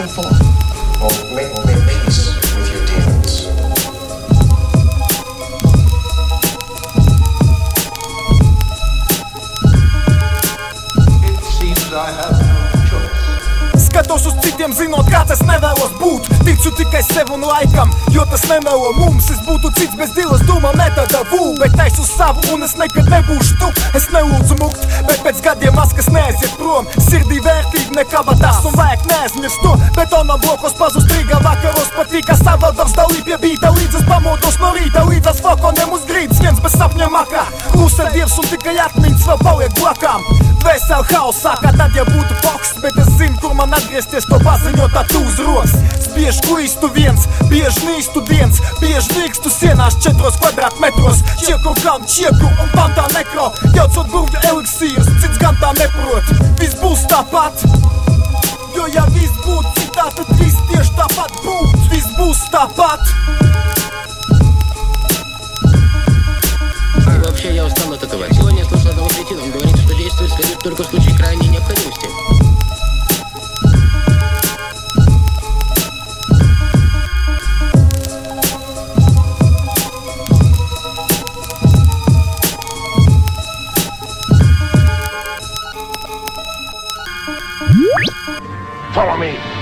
grateful for? Well, make, make peace with your demons. It seems I have. Citiem zinot, kāds es nevēlos būt. Ticu tikai sev un laikam, jo tas nemelo mums. Es būtu cits bez divas domām, netadavu, bet es uz savu un es nekad nebūšu tu. Es nelūdzu mukt, bet pēc gadiem maskas neaiziet prom. Sirdī vērtība nekabatās un vajag neaizmirst to. Betona blokos pazust Rīgā vakaros patīk, ka Salvadors dalī pie bīta līdz es pamodos no rīta līdz es falkoniem uz grīdas viens bez sapņa makā. Klusa dievs un tikai atmiņas vēl paliek blakām. Vesel hausā, kā tad, ja būtu poksts, bet es zinu, kur man atgriezties to paziņot uz rokas. Spiež klīstu viens, bieži nīstu viens, bieži nīkstu sienās četros kvadrātmetros. Čieku kam čieku un pantā nekro, jaucot burvju eliksīrus, cits gan tā neprot. Viss būs tāpat. Jo ja viss būtu citā, tad viss tieši tāpat būtu. Viss būs tāpat. Этого. Сегодня я слышал одного кретина, он говорит, что действовать следует только в случае крайней необходимости. Follow me.